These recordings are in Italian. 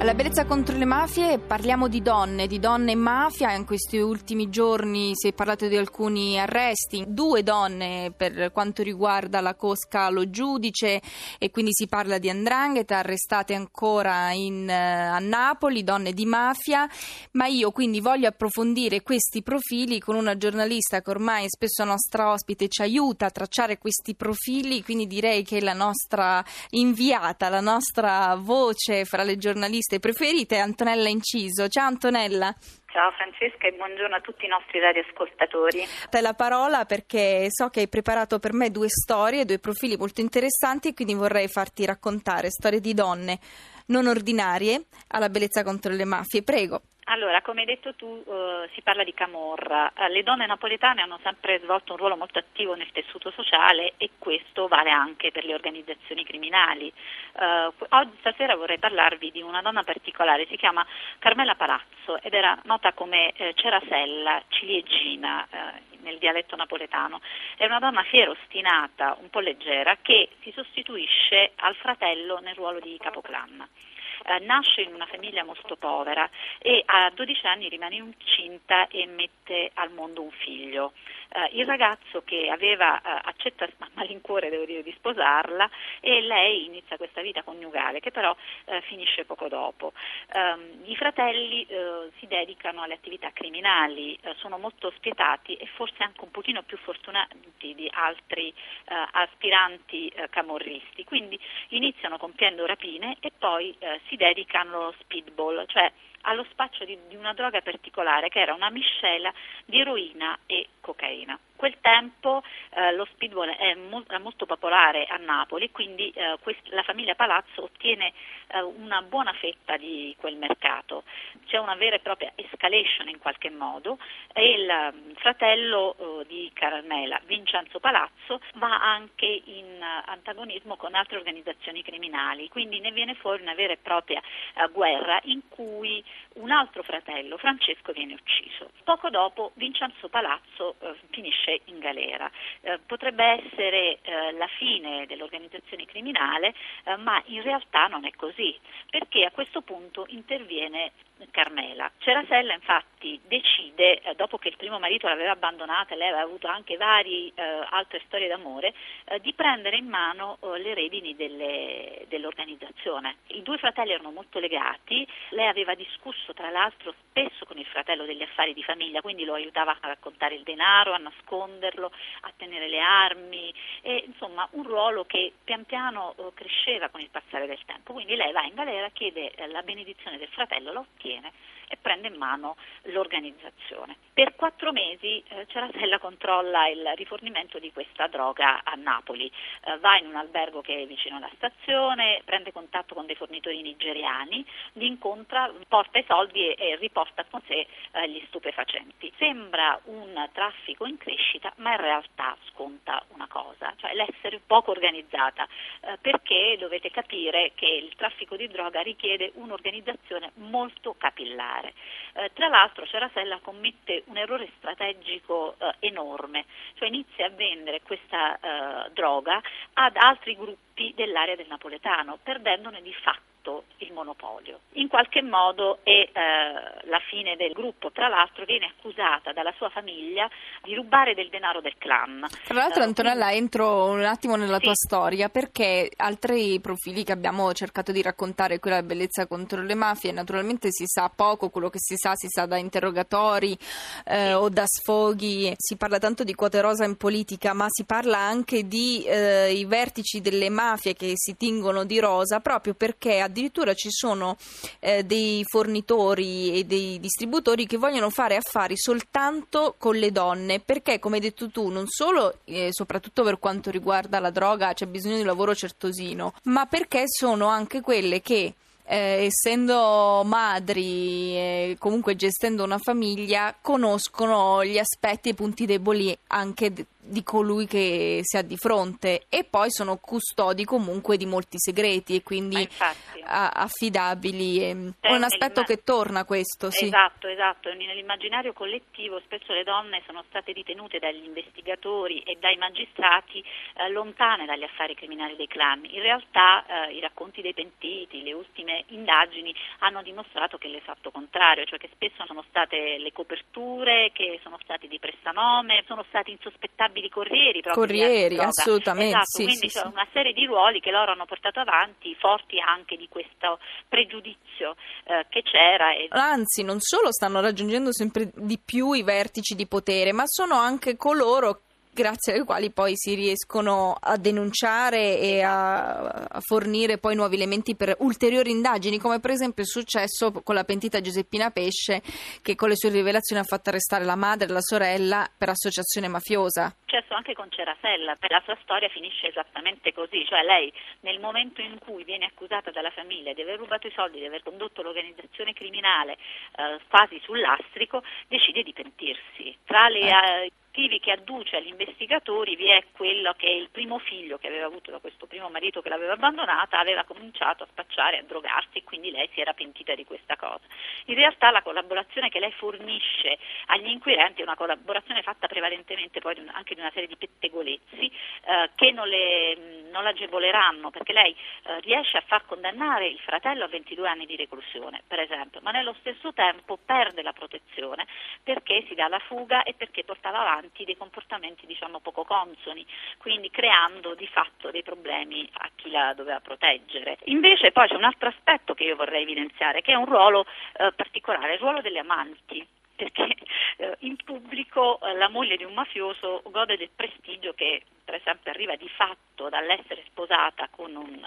Alla bellezza contro le mafie parliamo di donne, di donne in mafia. In questi ultimi giorni si è parlato di alcuni arresti, due donne per quanto riguarda la Cosca Lo Giudice e quindi si parla di Andrangheta, arrestate ancora in, uh, a Napoli, donne di mafia. Ma io quindi voglio approfondire questi profili con una giornalista che ormai è spesso nostra ospite ci aiuta a tracciare questi profili, quindi direi che la nostra inviata, la nostra voce fra le giornaliste interviste preferite Antonella Inciso. Ciao Antonella. Ciao Francesca e buongiorno a tutti i nostri radioascoltatori. Te la parola perché so che hai preparato per me due storie, due profili molto interessanti e quindi vorrei farti raccontare storie di donne non ordinarie alla bellezza contro le mafie. Prego. Allora, come hai detto tu, eh, si parla di camorra. Eh, le donne napoletane hanno sempre svolto un ruolo molto attivo nel tessuto sociale e questo vale anche per le organizzazioni criminali. Eh, oggi stasera vorrei parlarvi di una donna particolare, si chiama Carmela Palazzo ed era nota come eh, Cerasella, ciliegina eh, nel dialetto napoletano. È una donna fiera, ostinata, un po' leggera, che si sostituisce al fratello nel ruolo di capoclan eh, nasce in una famiglia molto povera e a 12 anni rimane incinta e mette al mondo un figlio. Eh, il ragazzo che aveva, eh, accetta a malincuore devo dire, di sposarla e lei inizia questa vita coniugale che però eh, finisce poco dopo. Ehm, I fratelli eh, si dedicano alle attività criminali, eh, sono molto spietati e forse anche un pochino più fortunati di altri aspiranti camorristi, quindi iniziano compiendo rapine e poi si dedicano allo speedball, cioè allo spaccio di, di, una droga particolare che era una miscela di eroina e cocaina. Quel tempo eh, lo speedball è, mo- è, molto popolare a Napoli, quindi eh, quest- la famiglia Palazzo ottiene eh, una buona fetta di quel mercato. C'è una vera e propria escalation in qualche modo e il um, fratello uh, di Carmela, Vincenzo Palazzo, va anche in uh, antagonismo con altre organizzazioni criminali, quindi ne viene fuori una vera e propria uh, guerra in cui un altro fratello, Francesco, viene ucciso. Poco dopo Vincenzo Palazzo eh, finisce in galera. Eh, potrebbe essere eh, la fine dell'organizzazione criminale, eh, ma in realtà non è così, perché a questo punto interviene Carmela. Cerasella infatti decide, eh, dopo che il primo marito l'aveva abbandonata e lei aveva avuto anche varie eh, altre storie d'amore, eh, di prendere in mano eh, le redini delle, dell'organizzazione. I due fratelli erano molto legati, lei aveva discusso tra l'altro spesso con il fratello degli affari di famiglia, quindi lo aiutava a raccontare il denaro, a nasconderlo, a tenere le armi, e, insomma un ruolo che pian piano eh, cresceva con il passare del tempo. Quindi lei va in galera, chiede eh, la benedizione del fratello, lo ottiene ottiene e prende in mano l'organizzazione. Per quattro mesi eh, Cerasella controlla il rifornimento di questa droga a Napoli, eh, va in un albergo che è vicino alla stazione, prende contatto con dei fornitori nigeriani, li incontra, porta i soldi e, e riporta con sé eh, gli stupefacenti. Sembra un traffico in crescita, ma in realtà sconta una cosa, cioè l'essere poco organizzata, eh, perché dovete capire che il traffico di droga richiede un'organizzazione molto capillare. Eh, tra l'altro Cerasella commette un errore strategico eh, enorme, cioè inizia a vendere questa eh, droga ad altri gruppi dell'area del napoletano, perdendone di fatto fatto il monopolio. In qualche modo è eh, la fine del gruppo, tra l'altro viene accusata dalla sua famiglia di rubare del denaro del clan. Tra l'altro uh, Antonella entro un attimo nella sì. tua storia perché altri profili che abbiamo cercato di raccontare qui la bellezza contro le mafie, naturalmente si sa poco, quello che si sa si sa da interrogatori eh, sì. o da sfoghi, si parla tanto di quote rosa in politica ma si parla anche di eh, i vertici delle mafie che si tingono di rosa proprio perché addirittura ci sono eh, dei fornitori e dei distributori che vogliono fare affari soltanto con le donne, perché come hai detto tu, non solo, eh, soprattutto per quanto riguarda la droga, c'è bisogno di lavoro certosino, ma perché sono anche quelle che eh, essendo madri e comunque gestendo una famiglia, conoscono gli aspetti e i punti deboli anche di colui che si ha di fronte e poi sono custodi comunque di molti segreti e quindi a, affidabili. E, è un aspetto che torna questo, sì. Esatto, esatto. Nell'immaginario collettivo spesso le donne sono state ritenute dagli investigatori e dai magistrati eh, lontane dagli affari criminali dei clan. In realtà eh, i racconti dei pentiti, le ultime indagini hanno dimostrato che l'esatto contrario, cioè che spesso sono state le coperture, che sono stati di prestanome, sono stati insospettabili corrieri. Corrieri, assolutamente. Esatto, sì, quindi sì, c'è una serie di ruoli che loro hanno portato avanti, forti anche di questo pregiudizio eh, che c'era. E... Anzi, non solo stanno raggiungendo sempre di più i vertici di potere, ma sono anche coloro grazie ai quali poi si riescono a denunciare e a, a, fornire poi nuovi elementi per ulteriori indagini, come per esempio è successo con la pentita Giuseppina Pesce che con le sue rivelazioni ha fatto arrestare la madre e la sorella per associazione mafiosa. È successo anche con Cerasella, la sua storia finisce esattamente così, cioè lei nel momento in cui viene accusata dalla famiglia di aver rubato i soldi, di aver condotto l'organizzazione criminale eh, quasi sul lastrico, decide di pentirsi. Tra le, eh motivi che adduce agli investigatori vi è quello che il primo figlio che aveva avuto da questo primo marito che l'aveva abbandonata aveva cominciato a spacciare, a drogarsi e quindi lei si era pentita di questa cosa. In realtà la collaborazione che lei fornisce agli inquirenti è una collaborazione fatta prevalentemente poi anche di una serie di pettegolezzi eh, che non, le, non l'agevoleranno perché lei eh, riesce a far condannare il fratello a 22 anni di reclusione, per esempio, ma nello stesso tempo perde la protezione perché si dà la fuga e perché portava avanti avanti dei comportamenti diciamo, poco consoni, quindi creando di fatto dei problemi a chi la doveva proteggere. Invece poi c'è un altro aspetto che io vorrei evidenziare, che è un ruolo eh, particolare, il ruolo delle amanti perché eh, in pubblico eh, la moglie di un mafioso gode del prestigio che per esempio arriva di fatto dall'essere sposata con un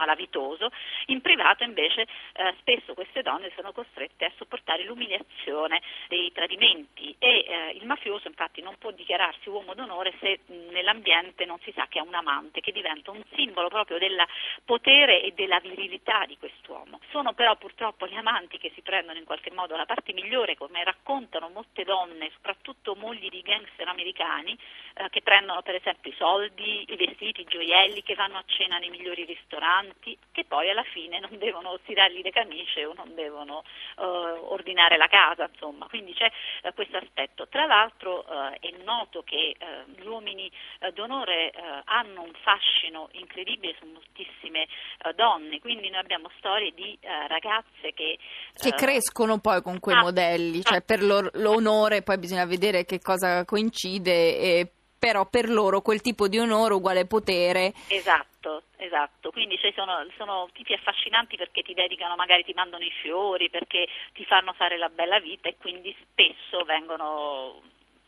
malavitoso, in privato invece eh, spesso queste donne sono costrette a sopportare l'umiliazione dei tradimenti e eh, il mafioso infatti non può dichiararsi uomo d'onore se nell'ambiente non si sa che ha un amante che diventa un simbolo proprio del potere e della virilità di quest'uomo. Sono però purtroppo gli amanti che si prendono in qualche modo la parte migliore come raccontano molte donne, soprattutto mogli di gangster americani eh, che prendono per esempio i soldi, i vestiti, i gioielli, che vanno a cena nei migliori ristoranti amanti che poi alla fine non devono tirargli le camicie o non devono uh, ordinare la casa, insomma, quindi c'è uh, questo aspetto. Tra l'altro uh, è noto che gli uomini d'onore hanno un fascino incredibile su moltissime donne, quindi noi abbiamo storie di ragazze che... Che crescono poi con quei ah, modelli, cioè ah, per l'onore poi bisogna vedere che cosa coincide e però per loro quel tipo di onore uguale potere. Esatto, esatto. Quindi cioè, sono, sono, tipi affascinanti perché ti dedicano, magari ti mandano i fiori, perché ti fanno fare la bella vita e quindi spesso vengono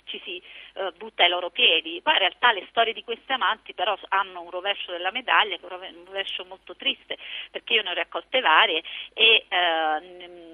ci si uh, butta ai loro piedi. Poi in realtà le storie di questi amanti però hanno un rovescio della medaglia, un rovescio molto triste, perché io ne ho raccolte varie e uh,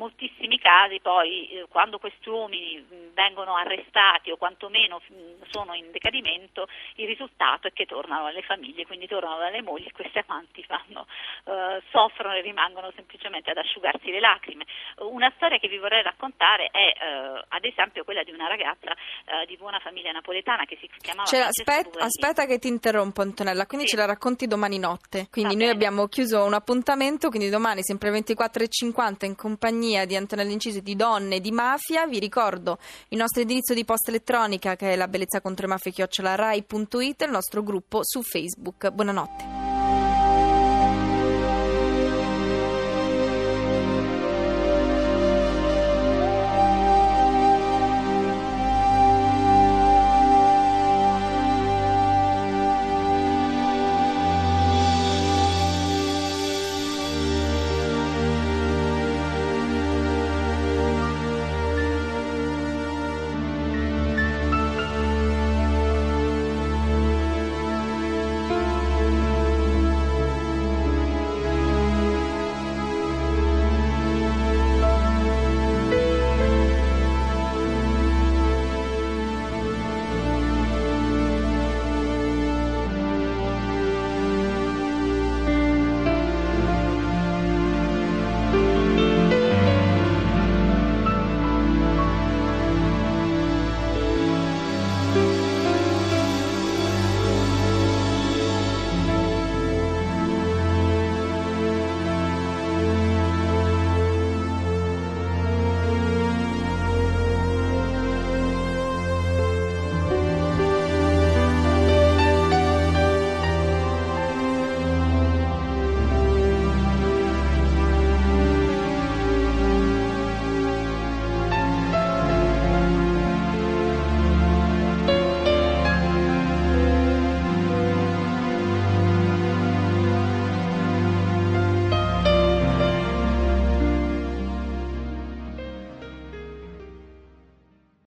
moltissimi casi poi eh, quando questi uomini vengono arrestati o quantomeno sono in decadimento il risultato è che tornano alle famiglie, quindi tornano dalle mogli e questi amanti fanno, eh, soffrono e rimangono semplicemente ad asciugarsi le lacrime. Una storia che vi vorrei raccontare è eh, ad esempio quella di una ragazza eh, di buona famiglia napoletana che si chiamava cioè, aspetta, aspetta, che ti interrompo Antonella, quindi sì. ce la racconti domani notte. Quindi Va noi bene. abbiamo chiuso un appuntamento, quindi domani sempre 24.50 in compagnia compagnia di Antonella Inciso di Donne di Mafia. Vi ricordo il nostro indirizzo di posta elettronica che è la bellezza contro le mafie chiocciolarai.it e il nostro gruppo su Facebook. Buonanotte.